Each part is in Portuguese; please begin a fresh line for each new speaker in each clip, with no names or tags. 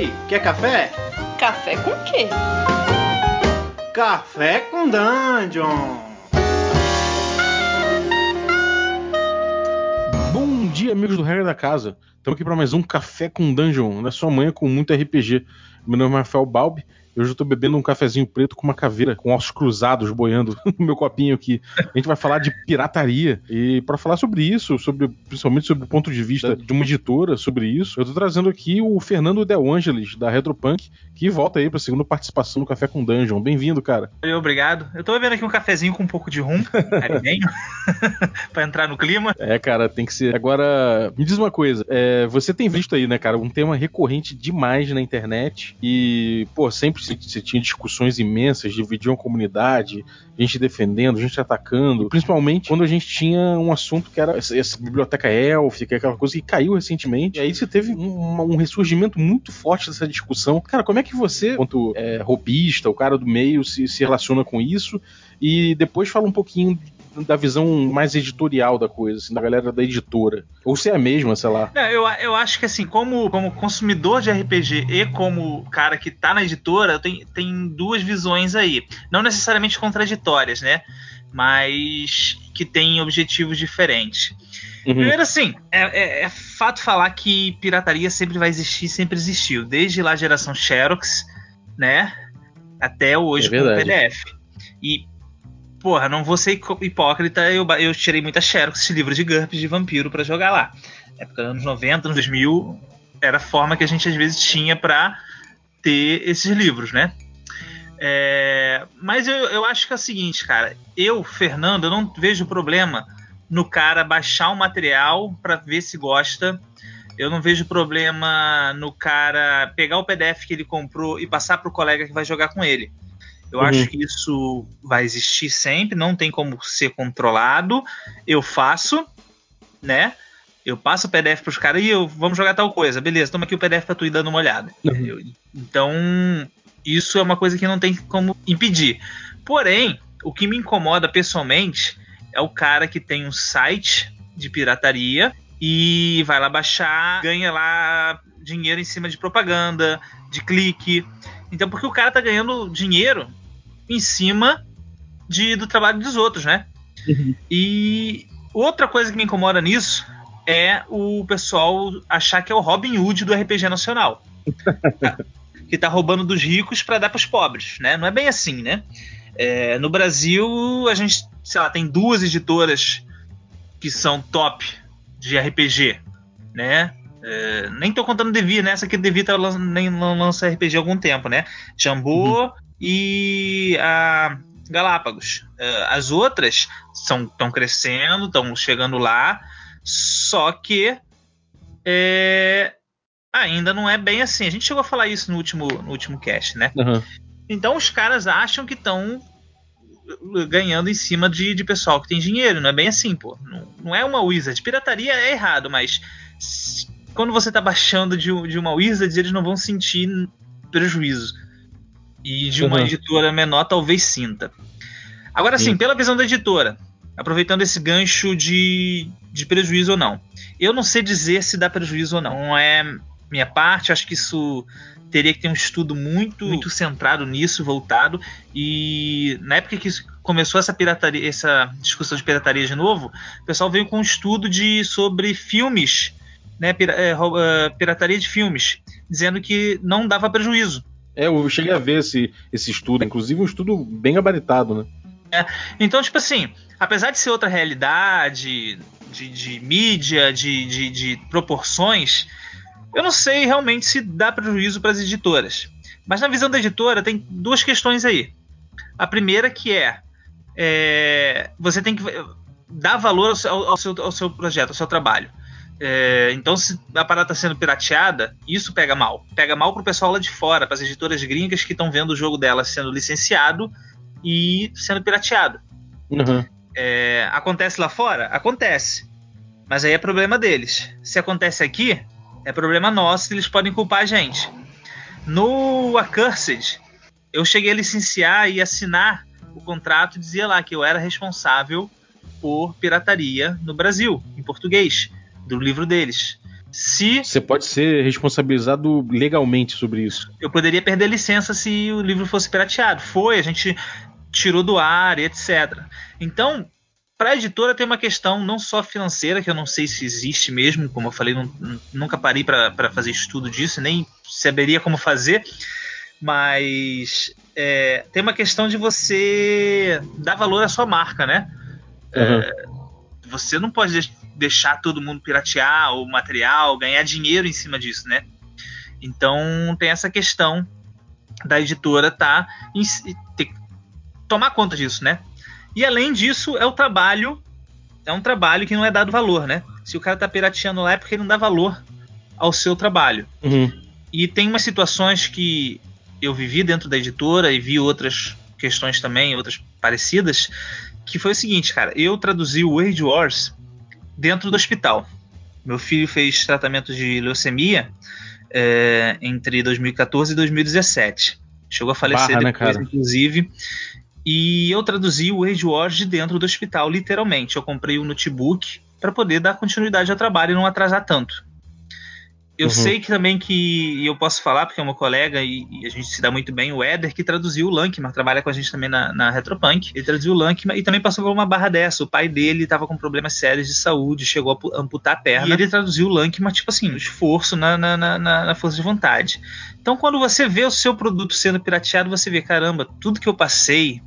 aí, quer café?
Café com quê?
Café com Dungeon!
Bom dia, amigos do Regra da Casa. Estamos aqui para mais um Café com Dungeon, na sua manhã com muito RPG. Meu nome é Rafael Balbi Hoje eu tô bebendo um cafezinho preto com uma caveira, com ossos cruzados boiando no meu copinho aqui. A gente vai falar de pirataria. E para falar sobre isso, sobre, principalmente sobre o ponto de vista de uma editora sobre isso, eu tô trazendo aqui o Fernando Del Angeles, da Retropunk, que volta aí pra segunda participação no Café com Dungeon. Bem-vindo, cara.
Obrigado. Eu tô bebendo aqui um cafezinho com um pouco de rum, pra entrar no clima.
É, cara, tem que ser. Agora, me diz uma coisa. É, você tem visto aí, né, cara, um tema recorrente demais na internet e, pô, sempre você tinha discussões imensas, dividiam a comunidade, gente defendendo, gente atacando, principalmente quando a gente tinha um assunto que era essa, essa biblioteca élfica, aquela coisa que caiu recentemente, e aí você teve um, um, ressurgimento muito forte dessa discussão. Cara, como é que você, quanto é, robista, o cara do meio, se, se relaciona com isso? E depois fala um pouquinho da visão mais editorial da coisa, assim, da galera da editora. Ou se é a mesma, sei lá.
Não, eu, eu acho que assim, como, como consumidor de RPG e como cara que tá na editora, tem, tem duas visões aí. Não necessariamente contraditórias, né? Mas que têm objetivos diferentes. Uhum. Primeiro, assim, é, é, é, fato falar que pirataria sempre vai existir, sempre existiu. Desde lá a geração Xerox, né? Até hoje é com o PDF. E porra, não vou ser hipócrita, eu, eu tirei muita Xerox de livro de GURPS de vampiro para jogar lá. Época anos 90, anos 2000, era a forma que a gente às vezes tinha para ter esses livros, né? É, mas eu, eu acho que é o seguinte, cara. Eu, Fernando, eu não vejo problema no cara baixar um material para ver se gosta. Eu não vejo problema no cara pegar o PDF que ele comprou e passar para o colega que vai jogar com ele. Eu uhum. acho que isso vai existir sempre, não tem como ser controlado. Eu faço, né? Eu passo o PDF pros caras e eu vamos jogar tal coisa. Beleza, toma aqui o PDF pra tu ir dando uma olhada. Uhum. Então, isso é uma coisa que não tem como impedir. Porém, o que me incomoda pessoalmente é o cara que tem um site de pirataria e vai lá baixar, ganha lá dinheiro em cima de propaganda, de clique. Então, porque o cara tá ganhando dinheiro em cima de, do trabalho dos outros, né? Uhum. E outra coisa que me incomoda nisso é o pessoal achar que é o Robin Hood do RPG nacional. que tá roubando dos ricos para dar para os pobres, né? Não é bem assim, né? É, no Brasil, a gente, sei lá, tem duas editoras que são top de RPG, né? É, nem tô contando Devi, né? Essa aqui Devi tá nem não lança RPG há algum tempo, né? Jambô uhum. E a Galápagos. É, as outras estão crescendo, estão chegando lá, só que é, ainda não é bem assim. A gente chegou a falar isso no último, no último cast, né? Uhum. Então os caras acham que estão ganhando em cima de, de pessoal que tem dinheiro. Não é bem assim, pô. Não, não é uma Wizard. Pirataria é errado, mas quando você está baixando de, de uma Wizards, eles não vão sentir prejuízo. E de uma uhum. editora menor, talvez sinta. Agora sim, pela visão da editora, aproveitando esse gancho de, de prejuízo ou não. Eu não sei dizer se dá prejuízo ou não. Não é minha parte, acho que isso teria que ter um estudo muito, muito centrado nisso, voltado. E na época que começou essa pirataria, essa discussão de pirataria de novo, o pessoal veio com um estudo de sobre filmes né, é, é, pirataria de filmes, dizendo que não dava prejuízo.
É, eu cheguei a ver esse, esse estudo, inclusive um estudo bem gabaritado, né?
É, então, tipo assim, apesar de ser outra realidade, de, de mídia, de, de, de proporções, eu não sei realmente se dá prejuízo para as editoras. Mas na visão da editora tem duas questões aí. A primeira que é, é você tem que dar valor ao, ao, seu, ao seu projeto, ao seu trabalho. É, então, se a parada está sendo pirateada, isso pega mal. Pega mal pro pessoal lá de fora, para as editoras gringas que estão vendo o jogo delas sendo licenciado e sendo pirateado. Uhum. É, acontece lá fora? Acontece. Mas aí é problema deles. Se acontece aqui, é problema nosso, eles podem culpar a gente. No Accursed, eu cheguei a licenciar e assinar o contrato dizia lá que eu era responsável por pirataria no Brasil, em português do livro deles. Se
Você pode ser responsabilizado legalmente sobre isso.
eu poderia perder licença se o livro fosse pirateado. Foi, a gente tirou do ar etc. Então, para a editora tem uma questão não só financeira, que eu não sei se existe mesmo, como eu falei, não- nunca parei para fazer estudo disso, nem saberia como fazer, mas é, tem uma questão de você dar valor à sua marca, né?
Uhum.
Você não pode deixar todo mundo piratear o material, ganhar dinheiro em cima disso, né? Então tem essa questão da editora tá em ter que tomar conta disso, né? E além disso, é o trabalho, é um trabalho que não é dado valor, né? Se o cara tá pirateando lá é porque ele não dá valor ao seu trabalho.
Uhum.
E tem umas situações que eu vivi dentro da editora e vi outras questões também, outras parecidas, que foi o seguinte, cara, eu traduzi o Wage Wars dentro do hospital. Meu filho fez tratamento de leucemia é, entre 2014 e 2017. Chegou a falecer
Barra, né,
depois,
cara?
inclusive. E eu traduzi o Wage Wars de dentro do hospital, literalmente. Eu comprei um notebook para poder dar continuidade ao trabalho e não atrasar tanto. Eu
Uhum.
sei que também que e eu posso falar, porque é meu colega e, e a gente se dá muito bem, o Éder, que traduziu o Lankman, trabalha com a gente também na, na Retropunk. Ele traduziu o Lankman e também passou por uma barra dessa. O pai dele estava com problemas sérios de saúde, chegou a pu- amputar a perna. E ele traduziu o Lankman, tipo assim, no esforço, na, na, na, na- na força de vontade. Então, quando você vê o seu produto sendo pirateado, você vê, caramba, tudo que eu passei,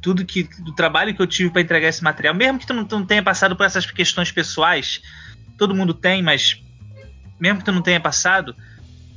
tudo que do trabalho que eu tive para entregar esse material, mesmo que tu não, tu não tenha passado por essas questões pessoais, todo mundo tem, mas mesmo que tu não tenha passado,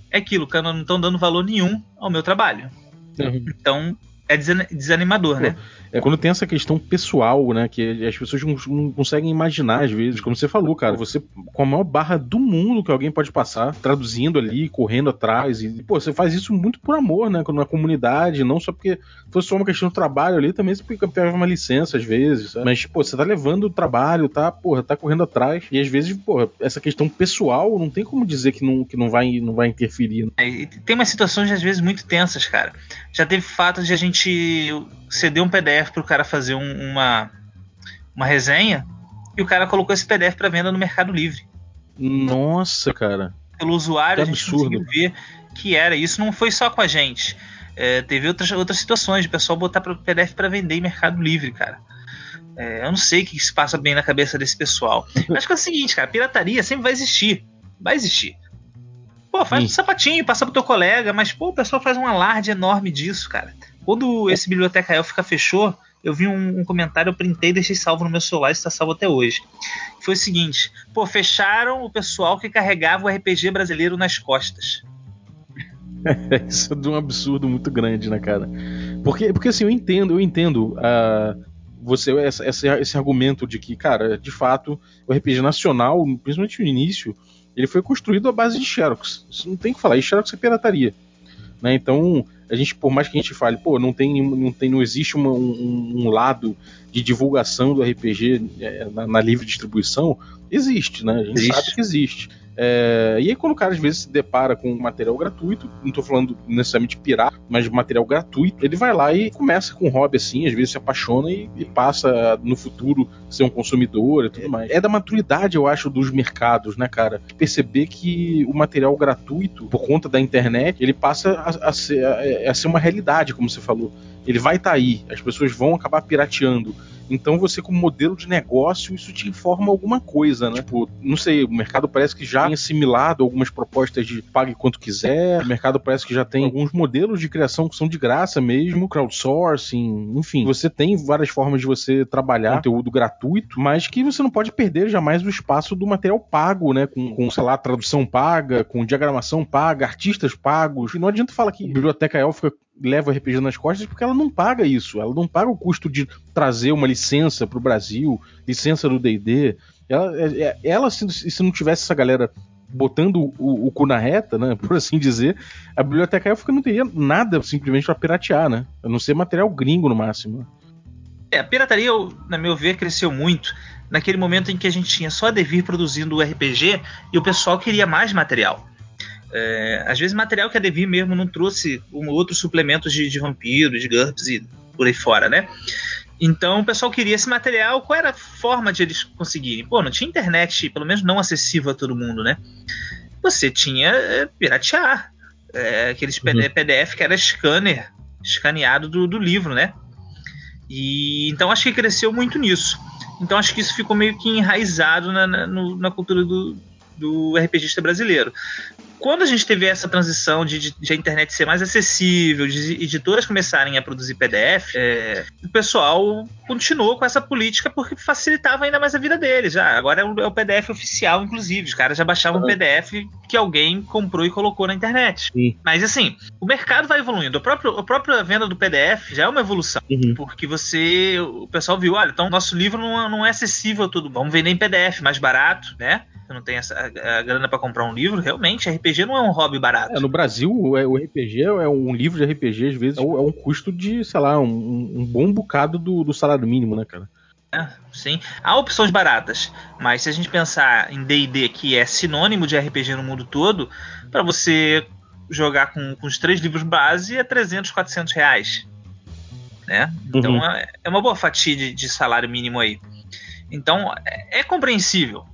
é aquilo, cara, não estão dando valor nenhum ao meu trabalho.
Uhum.
Então, é desan- desanimador,
Pô,
né?
É quando tem essa questão pessoal, né? Que as pessoas não, não conseguem imaginar, às vezes. Como você falou, cara, você com a maior barra do mundo que alguém pode passar, traduzindo ali, correndo atrás. E, pô, você faz isso muito por amor, né? Na comunidade, não só porque fosse só uma questão de trabalho ali, também porque pegava uma licença às vezes. sabe? Mas, pô, você tá levando o trabalho, tá, porra, tá correndo atrás. E às vezes, pô, essa questão pessoal não tem como dizer que não, que não, vai, não vai interferir. né?
E tem umas situações, às vezes, muito tensas, cara. Já teve fato de a gente ceder um PDF pro cara fazer um- uma, uma resenha e o cara colocou esse PDF para venda no Mercado Livre.
Nossa, cara.
Pelo usuário,
Que
a gente
absurdo.
conseguiu ver que era. Isso não foi só com a gente. É, teve outras, outras situações de pessoal botar pro PDF para vender em Mercado Livre, cara. É, eu não sei o que se passa bem na cabeça desse pessoal. Acho que é o seguinte, cara, pirataria sempre vai existir. Vai existir. Pô, faz
Sim.
um sapatinho, passa pro teu colega, mas pô, o pessoal faz um alarde enorme disso, cara. Quando esse Biblioteca Elfica fechou, eu vi um, um comentário, eu printei e deixei salvo no meu celular, isso tá salvo até hoje. Foi o seguinte, pô, fecharam o pessoal que carregava o RPG brasileiro nas costas.
Isso é de um absurdo muito grande, né, cara? Porque, porque assim, eu entendo, eu entendo ah, você essa- essa- esse argumento de que, cara, de fato, o RPG nacional, principalmente no início, ele foi construído à base de Xerox. Isso não tem que falar, e Xerox é pirataria. Né? Então, a gente, por mais que a gente fale, pô, não tem, não, tem, não existe uma- um, um lado de divulgação do RPG é, na, na livre distribuição, existe, né? A gente
Existe.
sabe que existe. É, e aí, quando o cara às vezes se depara com material gratuito, não tô falando necessariamente pirata, mas material gratuito, ele vai lá e começa com um hobby assim, às vezes se apaixona e, e passa no futuro ser um consumidor e tudo mais. É da maturidade, eu acho, dos mercados, né, cara? Perceber que o material gratuito, por conta da internet, ele passa a, a ser, a- a ser uma realidade, como você falou. Ele vai estar aí, as pessoas vão acabar pirateando. Então você, como modelo de negócio, isso te informa alguma coisa, né? Tipo, não sei, o mercado parece que já tem assimilado algumas propostas de pague quanto quiser, o mercado parece que já tem alguns modelos de criação que são de graça mesmo, crowdsourcing, enfim. Você tem várias formas de você trabalhar conteúdo gratuito, mas que você não pode perder jamais o espaço do material pago, né? Com, com sei lá, tradução paga, com diagramação paga, artistas pagos. E não adianta falar que biblioteca élfica leva o RPG nas costas porque ela não paga isso. Ela não paga o custo de trazer uma licença para o Brasil, licença do D&D. Ela, é- é- ela se, se não tivesse essa galera botando o, o cu na reta, né, por assim dizer, a biblioteca élfica não teria nada simplesmente para piratear, né? A não ser material gringo no máximo.
É, a pirataria, na meu ver, cresceu muito naquele momento em que a gente tinha só a Devir produzindo o RPG e o pessoal queria mais material. É, às vezes material que a Devir mesmo não trouxe um outros suplementos de, de vampiros, de GURPS e por aí fora, né? Então o pessoal queria esse material, qual era a forma de eles conseguirem? Pô, não tinha internet, pelo menos não acessível a todo mundo, né? Você tinha é, piratear. É, aqueles uhum. PDF que era scanner, escaneado do, do livro, né? E então acho que cresceu muito nisso. Então acho que isso ficou meio que enraizado na, na, no, na cultura do, do RPGista brasileiro quando a gente teve essa transição de, de, de, a internet ser mais acessível, de editoras começarem a produzir PDF, é, o pessoal continuou com essa política porque facilitava ainda mais a vida deles. Já, agora é o, é o PDF oficial, inclusive. Os caras já baixavam um PDF que alguém comprou e colocou na internet. Sim. Mas assim, o mercado vai evoluindo. A própria, a própria venda do PDF já é uma evolução. Uhum. Porque você. O pessoal viu, olha, então nosso livro não, não é acessível a tudo. Vamos vender em PDF, mais barato, né? Você não tem essa, a, a grana para comprar um livro, realmente, RPG não é um hobby barato.
É, no Brasil, o, RPG é um livro de RPG, às vezes, é, um, é um custo de, sei lá, um, um bom bocado do, do, salário mínimo, né, cara?
É, sim. Há opções baratas, mas se a gente pensar em DD, que é sinônimo de RPG no mundo todo, para você jogar com, com, os três livros base é 300, 400 reais. Né? Então uhum. é, é, uma boa fatia de, de salário mínimo aí. Então é, é compreensível.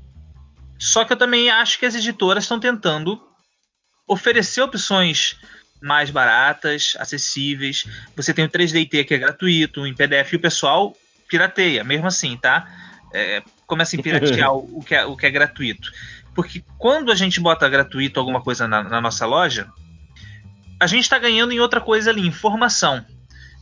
Só que eu também acho que as editoras estão tentando oferecer opções mais baratas, acessíveis. Você tem o 3DT que é gratuito, em PDF, e o pessoal pirateia, mesmo assim, tá? É, começa a piratear o, que é, o que é gratuito. Porque quando a gente bota gratuito alguma coisa na, na nossa loja, a gente está ganhando em outra coisa ali, informação.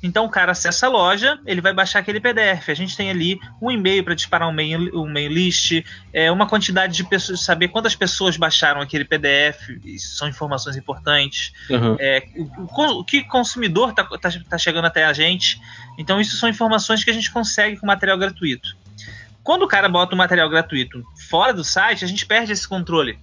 Então o cara acessa a loja, ele vai baixar aquele PDF. A gente tem ali um e-mail para disparar um mail, um mail list, é, uma quantidade de pessoas, saber quantas pessoas baixaram aquele PDF, isso são informações importantes. Uhum. É, o, o, que consumidor está tá, tá chegando até a gente. Então isso são informações que a gente consegue com material gratuito. Quando o cara bota o material gratuito fora do site, a gente perde esse controle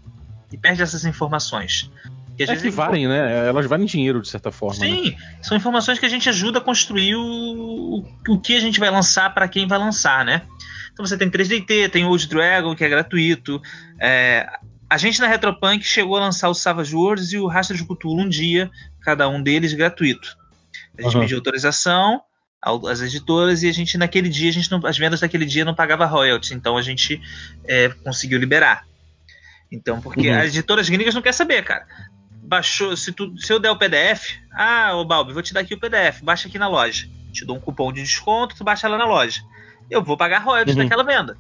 e perde essas informações.
Que é que valem, né? Elas valem dinheiro, de certa forma.
Né? Sim, né? são informações que a gente ajuda a construir o, o que a gente vai lançar para quem vai lançar, né? Então você tem 3DT, tem Old Dragon, que é gratuito. É, a gente na Retropunk chegou a lançar o Savage Worlds e o Rastro de Cthulhu um dia, cada um deles gratuito. A gente uhum. pediu autorização às editoras e a gente naquele dia, a gente não, as vendas daquele dia não pagava royalties, então a gente é, conseguiu liberar. Então, porque uhum. as editoras gringas não querem saber, cara baixou, se, tu, se eu der o PDF, ah, ô Balbi, vou te dar aqui o PDF, baixa aqui na loja. Te dou um cupom de desconto, tu baixa lá na loja. Eu vou pagar royalties uhum. daquela venda.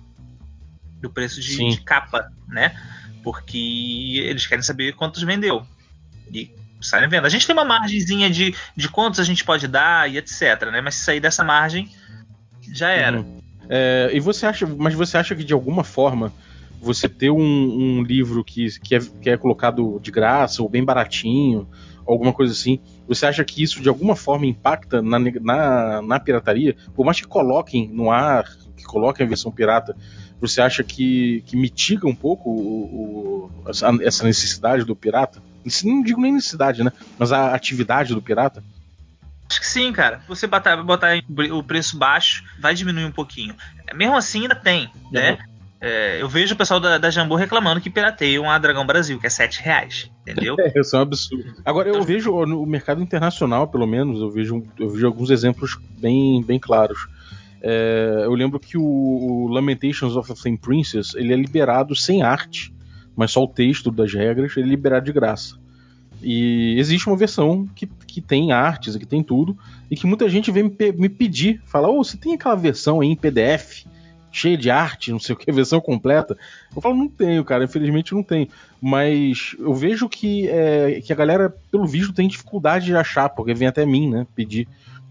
Do preço de, de, capa, né? Porque eles querem saber quantos vendeu. E saem venda. A gente tem uma margemzinha de, de quantos a gente pode dar e etc, né? Mas se sair dessa margem, já era. Uhum.
É, e você acha, mas você acha que de alguma forma você ter um, um livro que, que é, que, é, colocado de graça ou bem baratinho, alguma coisa assim, você acha que isso de alguma forma impacta na, na, na pirataria? Por mais que coloquem no ar, que coloquem a versão pirata, você acha que, que mitiga um pouco o, o, essa necessidade do pirata? Não digo nem necessidade, né? Mas a atividade do pirata?
Acho que sim, cara. Você botar, botar o preço baixo, vai diminuir um pouquinho. Mesmo assim, ainda tem, né? Uhum. É, eu vejo o pessoal da, da Jambu reclamando que pirateiam a Dragão Brasil, que é 7 reais, entendeu?
É, isso é um absurdo. Agora, eu vejo no mercado internacional, pelo menos, eu vejo, eu vejo alguns exemplos bem, bem claros. É, eu lembro que o, Lamentations of a Flame Princess ele é liberado sem arte, mas só o texto das regras ele é liberado de graça. E existe uma versão que, que tem artes, que tem tudo, e que muita gente vem me, me pedir, fala, ô, oh, você tem aquela versão aí em PDF? Cheia de arte, não sei o que, versão completa. Eu falo, não tenho, cara, infelizmente não tenho. Mas eu vejo que, é, que a galera, pelo visto, tem dificuldade de achar, porque vem até mim, né, pedir.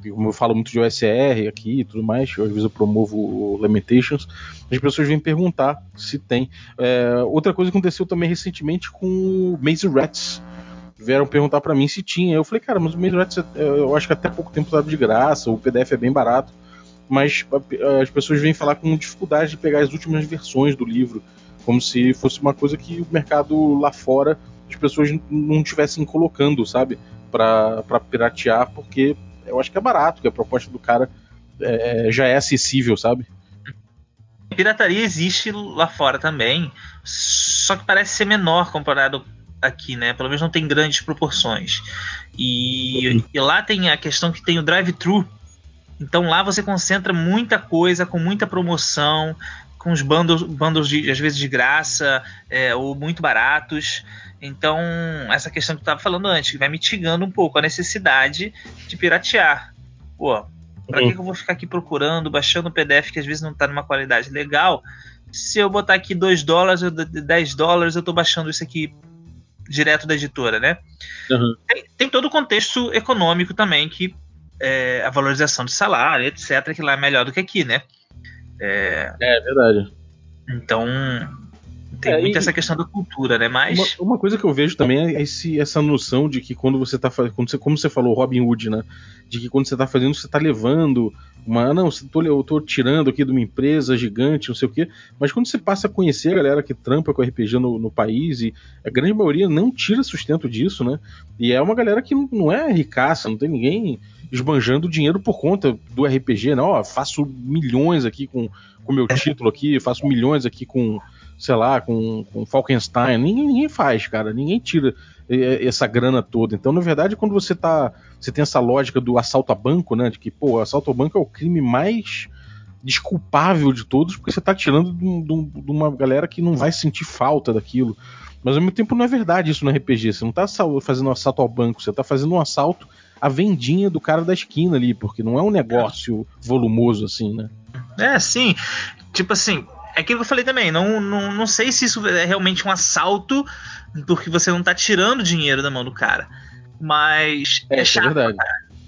Como eu falo muito de OSR aqui e tudo mais, às vezes eu promovo o Lamentations, as pessoas vêm perguntar se tem. É, outra coisa aconteceu também recentemente com o Maze Rats vieram perguntar para mim se tinha. Eu falei, cara, mas o Maze Rats eu acho que até pouco tempo estava de graça, o PDF é bem barato mas as pessoas vêm falar com dificuldade de pegar as últimas versões do livro, como se fosse uma coisa que o mercado lá fora as pessoas não estivessem colocando, sabe, para piratear, porque eu acho que é barato, que a proposta do cara é, já é acessível, sabe?
Pirataria existe lá fora também, só que parece ser menor comparado aqui, né? Pelo menos não tem grandes proporções. E, e lá tem a questão que tem o drive-thru Então lá você concentra muita coisa com muita promoção, com os bundles, bundles de, às vezes de graça é, ou muito baratos. Então, essa questão que eu estava falando antes, vai mitigando um pouco a necessidade de piratear. Pô, para uhum. que, eu vou ficar aqui procurando, baixando um PDF que às vezes não está numa qualidade legal? Se eu botar aqui 2 dólares ou 10 dólares, eu estou baixando isso aqui direto da editora, né? Uhum. Tem, tem, todo o contexto econômico também, que é, a valorização de salário, etc., que lá é melhor do que aqui, né?
É, é verdade.
Então, tem é, muito e, essa questão da cultura, né? Mas.
Uma, uma, coisa que eu vejo também é esse, essa noção de que quando você tá fazendo. Você, como você falou, Robin Hood, né? De que quando você tá fazendo, você tá levando uma. Não, eu tô tirando aqui de uma empresa gigante, não sei o quê. Mas quando você passa a conhecer a galera que trampa com RPG no, no país, e a grande maioria não tira sustento disso, né? E é uma galera que não é ricaça, não tem ninguém esbanjando dinheiro por conta do RPG, não. Ó, faço milhões aqui com o meu título aqui, faço milhões aqui com, sei lá, com, com Falkenstein. Ninguém, ninguém faz, cara. Ninguém tira essa grana toda. Então, na verdade, quando você tá. Você tem essa lógica do assalto a banco, né? De que, pô, assalto a banco é o crime mais desculpável de todos, porque você tá tirando de, uma galera que não vai sentir falta daquilo. Mas ao mesmo tempo não é verdade isso no RPG. Você não tá fazendo um assalto ao banco, você tá fazendo um assalto a vendinha do cara da esquina ali, porque não é um negócio volumoso assim, né?
É, sim. Tipo assim, é que eu falei também, não, não, não sei se isso é realmente um assalto, porque você não tá tirando dinheiro da mão do cara. Mas é, é chato. É, verdade.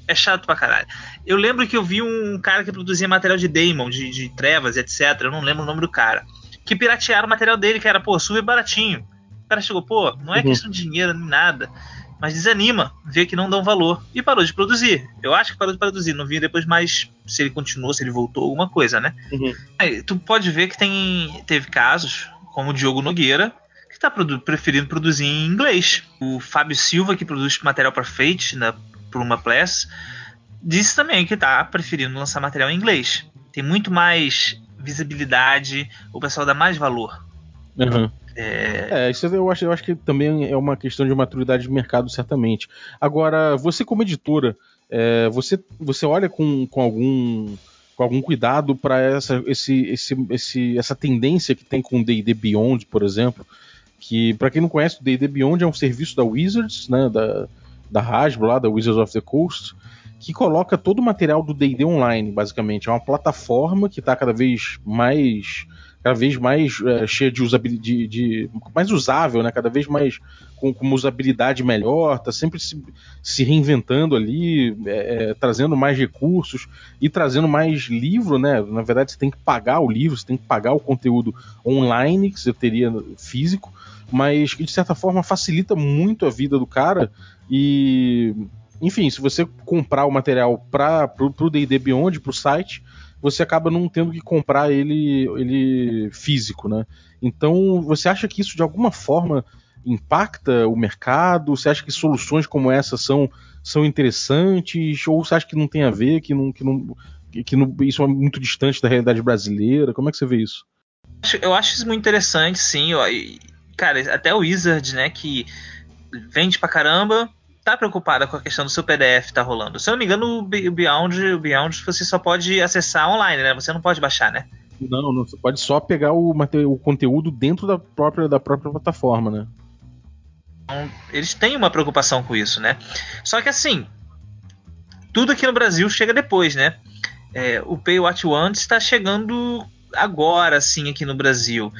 é chato pra caralho. Eu lembro que eu vi um cara que produzia material de Daemon, de, de trevas, etc. Eu não lembro o nome do cara. Que piratearam o material dele, que era, pô, super baratinho. O cara chegou, pô, não é uhum. questão de dinheiro nem nada mas desanima ver que não dão valor e parou de produzir. Eu acho que parou de produzir, não vi depois mais se ele continuou, se ele voltou, alguma coisa, né? Uhum. Aí, tu pode ver que tem, teve casos, como o Diogo Nogueira, que está produ preferindo produzir em inglês. O Fábio Silva, que produz material para Fate, na, por uma Plus, disse também que está preferindo lançar material em inglês. Tem muito mais visibilidade, o pessoal dá mais valor.
Uhum. É... é, isso eu acho, eu acho que também é uma questão de maturidade de mercado, certamente. Agora, você como editora, é, você, você olha com, com algum com algum cuidado para essa, esse, esse, esse, essa tendência que tem com o D&D Beyond, por exemplo, que para quem não conhece, o D&D Beyond é um serviço da Wizards, né, da, da Hasbro, lá, da Wizards of the Coast, que coloca todo o material do D&D online, basicamente. É uma plataforma que está cada vez mais cada vez mais é, cheia de usabilidade, de, de, mais usável, né? Cada vez mais com, com uma usabilidade melhor, tá sempre se, se reinventando ali, é, é, trazendo mais recursos e trazendo mais livro, né? Na verdade, você tem que pagar o livro, você tem que pagar o conteúdo online que você teria físico, mas que de certa forma facilita muito a vida do cara e enfim, se você comprar o material para o D&D Beyond, para o site, você acaba não tendo que comprar ele, ele físico, né? Então, você acha que isso de alguma forma impacta o mercado? Você acha que soluções como essa são, são interessantes? Ou você acha que não tem a ver, que, não, que, não, que não, isso é muito distante da realidade brasileira? Como é que você vê isso?
Eu acho isso muito interessante, sim. Cara, até o Wizard, né, que vende pra caramba, tá preocupada com a questão do seu PDF tá rolando. Se eu não me engano, o Beyond, o Beyond você só pode acessar online, né? Você não pode baixar, né?
Não, não você pode só pegar o, o conteúdo dentro da própria, da própria plataforma, né?
Então, eles têm uma preocupação com isso, né? Só que assim, tudo aqui no Brasil chega depois, né? É, o Pay What You Want está chegando agora, sim, aqui no Brasil.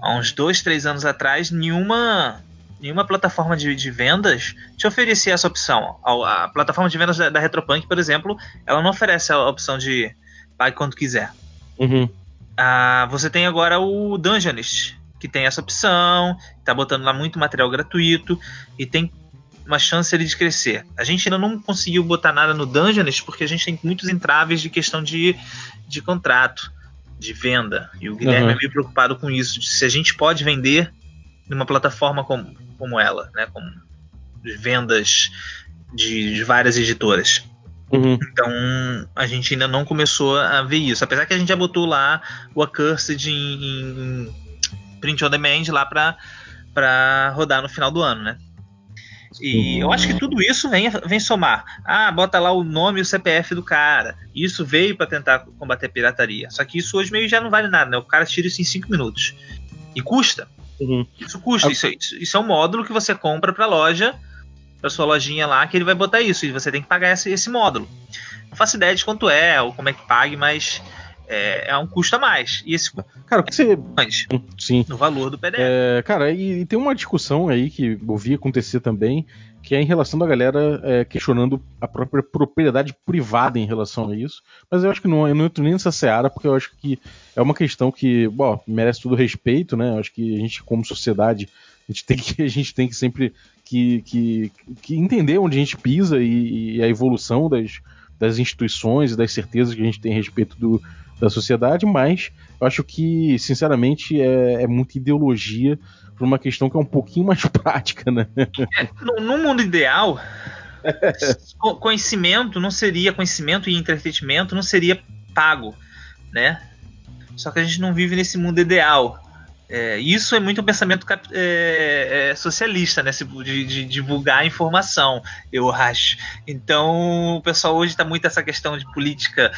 Há uns dois, três anos atrás, nenhuma nenhuma plataforma de, de, vendas te oferecia essa opção. A, a plataforma de vendas da, da, Retropunk, por exemplo, ela não oferece a opção de pague quando quiser.
Uhum.
Ah, você tem agora o Dungeonist, que tem essa opção, está botando lá muito material gratuito e tem uma chance ali de crescer. A gente ainda não conseguiu botar nada no Dungeonist porque a gente tem muitos entraves de questão de, de contrato, de venda. E o Guilherme uhum. é meio preocupado com isso, se a gente pode vender numa plataforma como, como ela, né? Com vendas de, de várias editoras. Uhum. Então a gente ainda não começou a ver isso. Apesar que a gente já botou lá o Accursed em, em print on demand lá para para rodar no final do ano, né? E eu acho que tudo isso vem, vem somar. Ah, bota lá o nome e o CPF do cara. Isso veio para tentar combater a pirataria. Só que isso hoje meio já não vale nada, né? O cara tira isso em 5 minutos. E custa. Uhum. Isso custa. Isso, isso, isso, é um módulo que você compra para loja, para sua lojinha lá, que ele vai botar isso. E você tem que pagar esse, esse módulo. Não faço ideia de quanto é ou como é que pague, mas é, é um custo a mais. E esse
cara, o que você
sim no valor do PDF.
É, cara, e, e, tem uma discussão aí que eu vi acontecer também, que é em relação da galera é, questionando a própria propriedade privada em relação a isso. Mas eu acho que não, eu não entro nem nessa seara, porque eu acho que é uma questão que, bom, merece todo respeito, né? Acho que a gente, como sociedade, a gente tem que, a gente tem que sempre que, que, que entender onde a gente pisa e, e a evolução das, das instituições e das certezas que a gente tem a respeito do, da sociedade, mas eu acho que, sinceramente, é, é muita ideologia por uma questão que é um pouquinho mais prática, né?
É, no, no mundo ideal, conhecimento não seria conhecimento e entretenimento não seria pago, né? Só que a gente não vive nesse mundo ideal. É, isso é muito um pensamento é, é, socialista, né? De, de, divulgar informação, eu acho. Então, o pessoal hoje está muito essa questão de política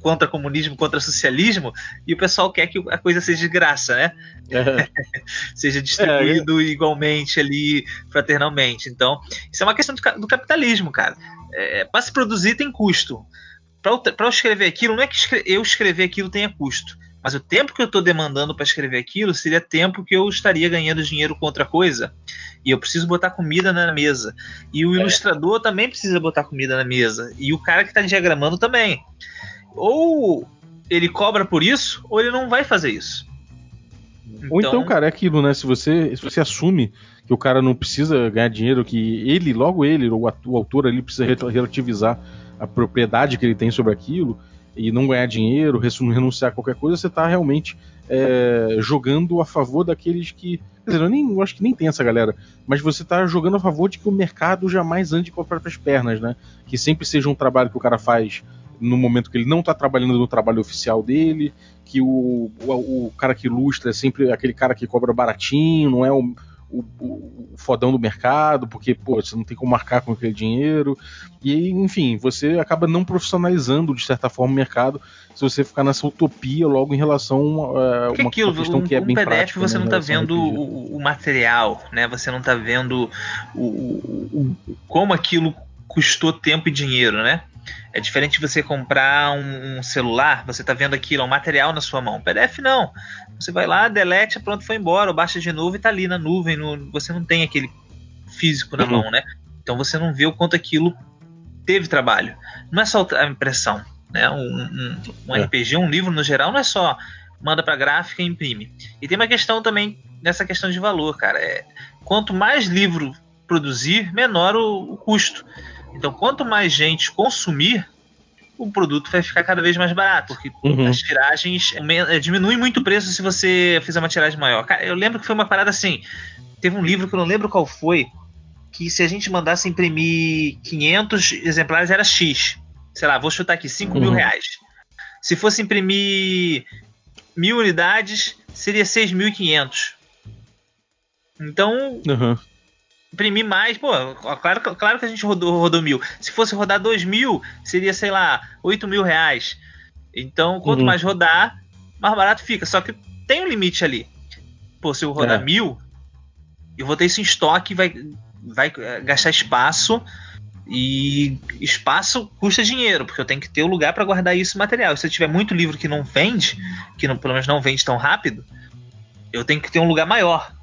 contra comunismo, contra socialismo, e o pessoal quer que a coisa seja de graça, né? É. seja distribuído é, igualmente ali, fraternalmente. Então, isso é uma questão do, do capitalismo, cara. É, Para se produzir tem custo. Para eu escrever aquilo, não é que eu escrever aquilo tenha custo mas o tempo que eu estou demandando para escrever aquilo seria tempo que eu estaria ganhando dinheiro com outra coisa. E eu preciso botar comida na mesa. E o é. ilustrador também precisa botar comida na mesa. E o cara que está diagramando também. Ou ele cobra por isso, ou ele não vai fazer isso.
Então... Ou então, cara, é aquilo, né? Se você, se você assume que o cara não precisa ganhar dinheiro, que ele, logo ele, o, o autor ali, precisa relativizar a propriedade que ele tem sobre aquilo e não ganhar dinheiro, renunciar a qualquer coisa, você está realmente é, jogando a favor daqueles que. Quer dizer, eu, nem, eu acho que nem tem essa galera, mas você está jogando a favor de que o mercado jamais ande com as próprias pernas, né? Que sempre seja um trabalho que o cara faz no momento que ele não está trabalhando no trabalho oficial dele, que o, o, o, cara que ilustra é sempre aquele cara que cobra baratinho, não é o, o, o, fodão do mercado, porque pô, você não tem como marcar com aquele dinheiro. E enfim, você acaba não profissionalizando de certa forma o mercado se você ficar nessa utopia logo em relação a uma
aquilo,
questão
um,
que é bem PDF prática,
você
né,
não está vendo o, o, material, né? Você não está vendo o, como aquilo custou tempo e dinheiro, né? É diferente você comprar um, um celular, você está vendo aquilo, é um material na sua mão. PDF não. Você vai lá, delete, pronto, foi embora, ou baixa de novo e está ali na nuvem. No, você não tem aquele físico na uhum. mão, né? Então você não vê o quanto aquilo teve trabalho. Não é só a impressão, né? Um, um, um é. RPG, um livro no geral, não é só manda para gráfica e imprime. E tem uma questão também nessa questão de valor, cara. É, quanto mais livro produzir, menor o, o custo. Então, quanto mais gente consumir, o produto vai ficar cada vez mais barato, porque uhum. as tiragens é, diminui muito o preço se você fizer uma tiragem maior. Cara, eu lembro que foi uma parada assim. Teve um livro que eu não lembro qual foi, que se a gente mandasse imprimir 500 exemplares era X. Sei lá, vou chutar aqui, 5 uhum. mil reais. Se fosse imprimir mil unidades, seria 6.500. Então, uhum imprimir mais, pô, claro, claro que a gente rodou, rodou mil. Se fosse rodar dois mil, seria, sei lá, oito mil reais. Então, quanto uhum. mais rodar, mais barato fica. Só que tem um limite ali. Pô, se eu rodar é. mil, eu vou ter isso em estoque, vai, vai eh, gastar espaço. E espaço custa dinheiro, porque eu tenho que ter o um lugar para guardar isso material. Se eu tiver muito livro que não vende, que não, pelo menos não vende tão rápido, eu tenho que ter um lugar maior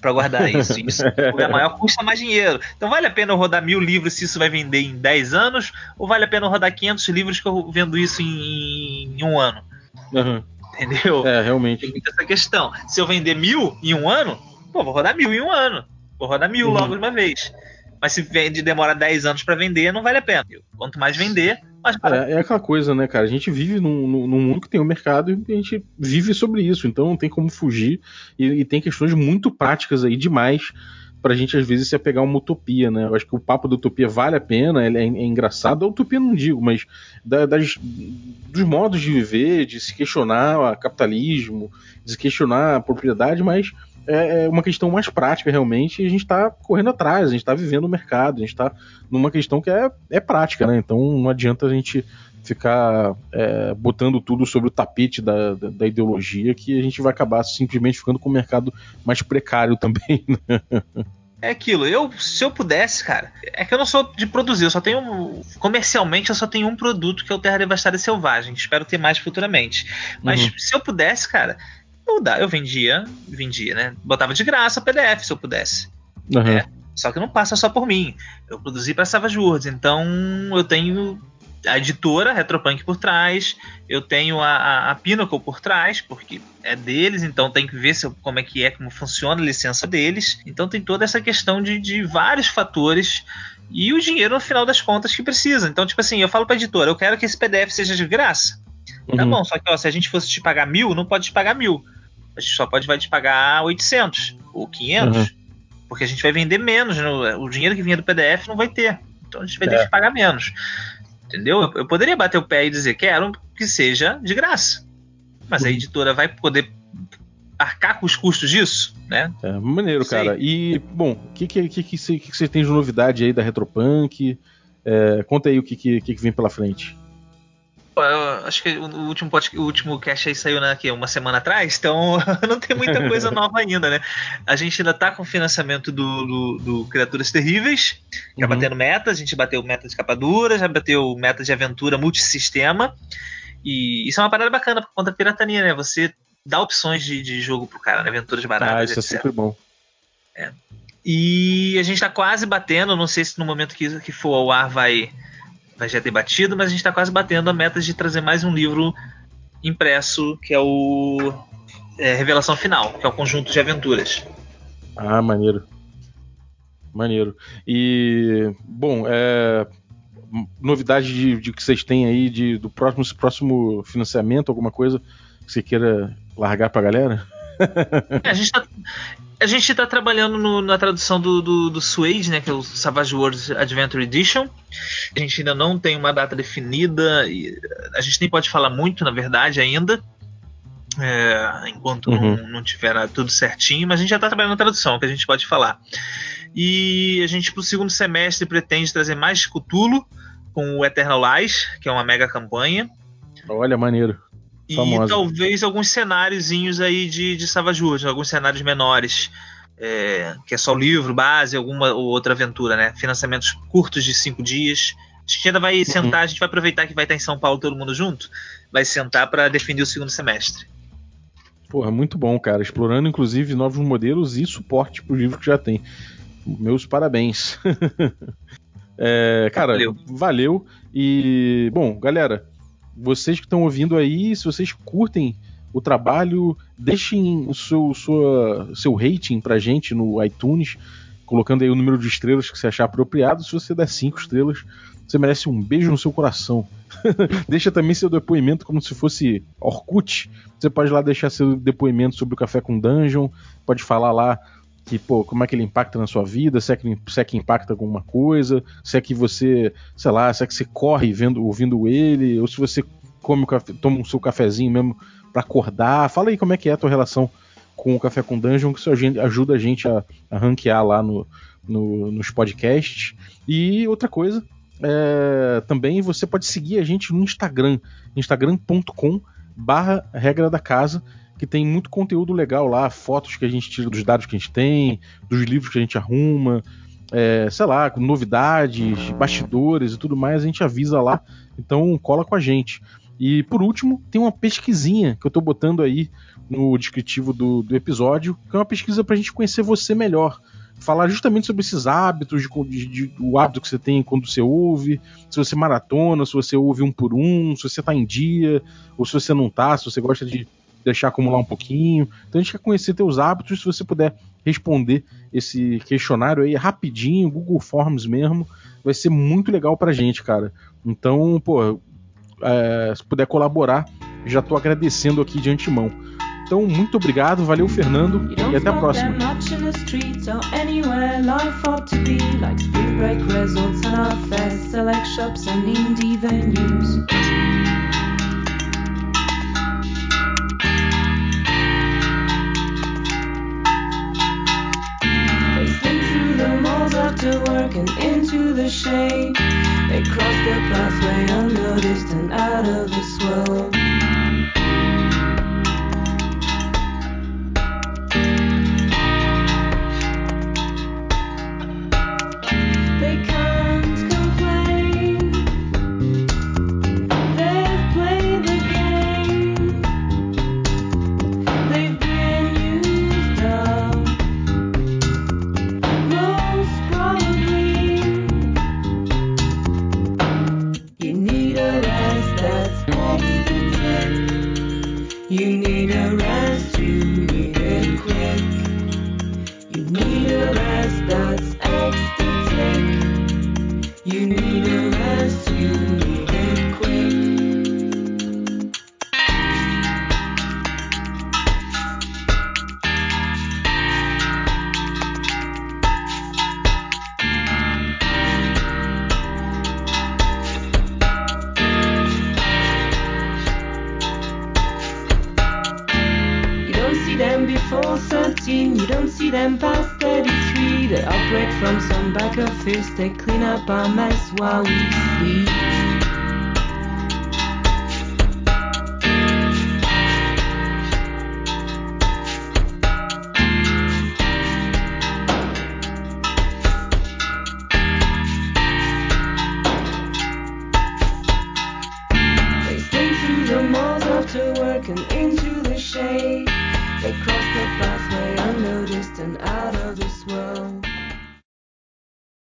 para guardar isso. isso lugar maior custa mais dinheiro. Então vale a pena eu rodar mil livros se isso vai vender em 10 anos, ou vale a pena eu rodar 500 livros que eu vendo isso em, em um ano?
Uhum.
Entendeu?
É, realmente.
Tem muita essa questão. Se eu vender mil em um ano, pô, vou rodar mil em um ano. Vou rodar mil uhum. logo de uma vez. Mas se vende demora 10 anos para vender, não vale a pena. Quanto mais vender, mais
é, é, aquela coisa, né, cara? A gente vive num, num, mundo que tem o um mercado e a gente vive sobre isso, então não tem como fugir. E, e tem questões muito práticas aí demais pra gente às vezes se apegar a uma utopia, né? Eu acho que o papo da utopia vale a pena, é, é engraçado. A utopia não digo, mas da, das, dos modos de viver, de se questionar o capitalismo, de se questionar a propriedade, mas é, é uma questão mais prática realmente, e a gente está correndo atrás, a gente está vivendo o mercado, a gente está numa questão que é, é prática, né? Então não adianta a gente ficar é, botando tudo sobre o tapete da, da, da, ideologia que a gente vai acabar simplesmente ficando com o mercado mais precário também. Né?
É aquilo, eu, se eu pudesse, cara, é que eu não sou de produzir, eu só tenho. Comercialmente, eu só tenho um produto que é o Terra Devastada Selvagem. Espero ter mais futuramente. Mas uhum. se eu pudesse, cara, eu, eu vendia, vendia, né? Botava de graça PDF se eu pudesse. Uhum. É, só que não passa só por mim. Eu produzi para Savage Worlds, então eu tenho a editora Retropunk por trás, eu tenho a, a, a, Pinnacle por trás, porque é deles, então tem que ver se, como é que é, como funciona a licença deles. Então tem toda essa questão de, de vários fatores e o dinheiro no final das contas que precisa. Então, tipo assim, eu falo pra editora, eu quero que esse PDF seja de graça. Tá uhum. Tá bom, só que ó, se a gente fosse te pagar mil, não pode te pagar mil. A gente só pode vai te pagar 800 ou 500, uhum. porque a gente vai vender menos. No, o dinheiro que vinha do PDF não vai ter. Então a gente vai é. ter que pagar menos. Entendeu? Eu, eu poderia bater o pé e dizer quero que seja de graça. Mas a uhum. editora vai poder arcar com os custos disso, né?
É, maneiro, cara. E, bom, o que, que, que, que você tem de novidade aí da Retropunk? É, conta aí o que, que, que vem pela frente
acho que o último, o último cast aí saiu né, aqui, uma semana atrás, então não tem muita coisa nova ainda, né? A gente ainda tá com o financiamento do, do, do Criaturas Terríveis, já uhum. batendo meta, a gente bateu meta de capa dura, já bateu meta de aventura multissistema. E isso é uma parada bacana contra a pirataria, né? Você dá opções de, de jogo pro cara, né? Aventuras baratas. Ah,
isso etc. é sempre bom.
É. E a gente tá quase batendo, não sei se no momento que, que for ao ar vai vai já ter batido, mas a gente está quase batendo a meta de trazer mais um livro impresso, que é o é, Revelação Final, que é o conjunto de aventuras.
Ah, maneiro. Maneiro. E, bom, é, novidade de, de, que vocês têm aí de, do próximo, próximo financiamento, alguma coisa que você queira largar pra galera?
É, a gente tá, a gente está trabalhando no, na tradução do, do, do Suede, né, que é o Savage Worlds Adventure Edition. A gente ainda não tem uma data definida, a gente nem pode falar muito, na verdade, ainda. É, enquanto uhum. não, não tiver tudo certinho, mas a gente já está trabalhando na tradução, que a gente pode falar. E a gente, para o segundo semestre, pretende trazer mais Cthulhu com o Eternal Lies, que é uma mega campanha.
Olha, maneiro. Famosa.
E talvez alguns cenáriozinhos aí de, de Savage Worlds, alguns cenários menores. É, que é só o livro, base, alguma ou outra aventura, né? Financiamentos curtos de cinco dias. A gente ainda vai uhum. sentar, a gente vai aproveitar que vai estar em São Paulo todo mundo junto, vai sentar para definir o segundo semestre.
Porra, muito bom, cara. Explorando inclusive novos modelos e suporte pro livro que já tem. Meus parabéns. é, cara, valeu. valeu. E, bom, galera, vocês que estão ouvindo aí, se vocês curtem o trabalho, deixem o seu, sua, seu rating pra gente no iTunes, colocando aí o número de estrelas que você achar apropriado. Se você der cinco estrelas, você merece um beijo no seu coração. Deixa também seu depoimento como se fosse Orkut. Você pode lá deixar seu depoimento sobre o Café com Dungeon, pode falar lá que, pô, como é que ele impacta na sua vida, se é que, se é que impacta alguma coisa, se é que você, sei lá, se é que você corre vendo, ouvindo ele, ou se você come café, toma o seu cafezinho mesmo para acordar. Fala aí como é que é a tua relação com o Café com Dungeon, que isso ajuda a gente a, a ranquear lá no, no, nos podcasts. E outra coisa, é, também você pode seguir a gente no Instagram, instagram.com barra regra da casa, que tem muito conteúdo legal lá, fotos que a gente tira dos dados que a gente tem, dos livros que a gente arruma, é, sei lá, novidades, bastidores e tudo mais, a gente avisa lá. Então cola com a gente. E por último, tem uma pesquisinha que eu estou botando aí no descritivo do, do episódio, que é uma pesquisa para a gente conhecer você melhor. Falar justamente sobre esses hábitos, de, de, o hábito que você tem quando você ouve, se você maratona, se você ouve um por um, se você está em dia, ou se você não está, se você gosta de deixar acumular um pouquinho. Então a gente quer conhecer teus hábitos, se você puder responder esse questionário aí rapidinho, Google Forms mesmo, vai ser muito legal pra gente, cara. Então, pô, é, se puder colaborar, já estou agradecendo aqui de antemão. Então, muito obrigado, valeu, Fernando, e até a próxima.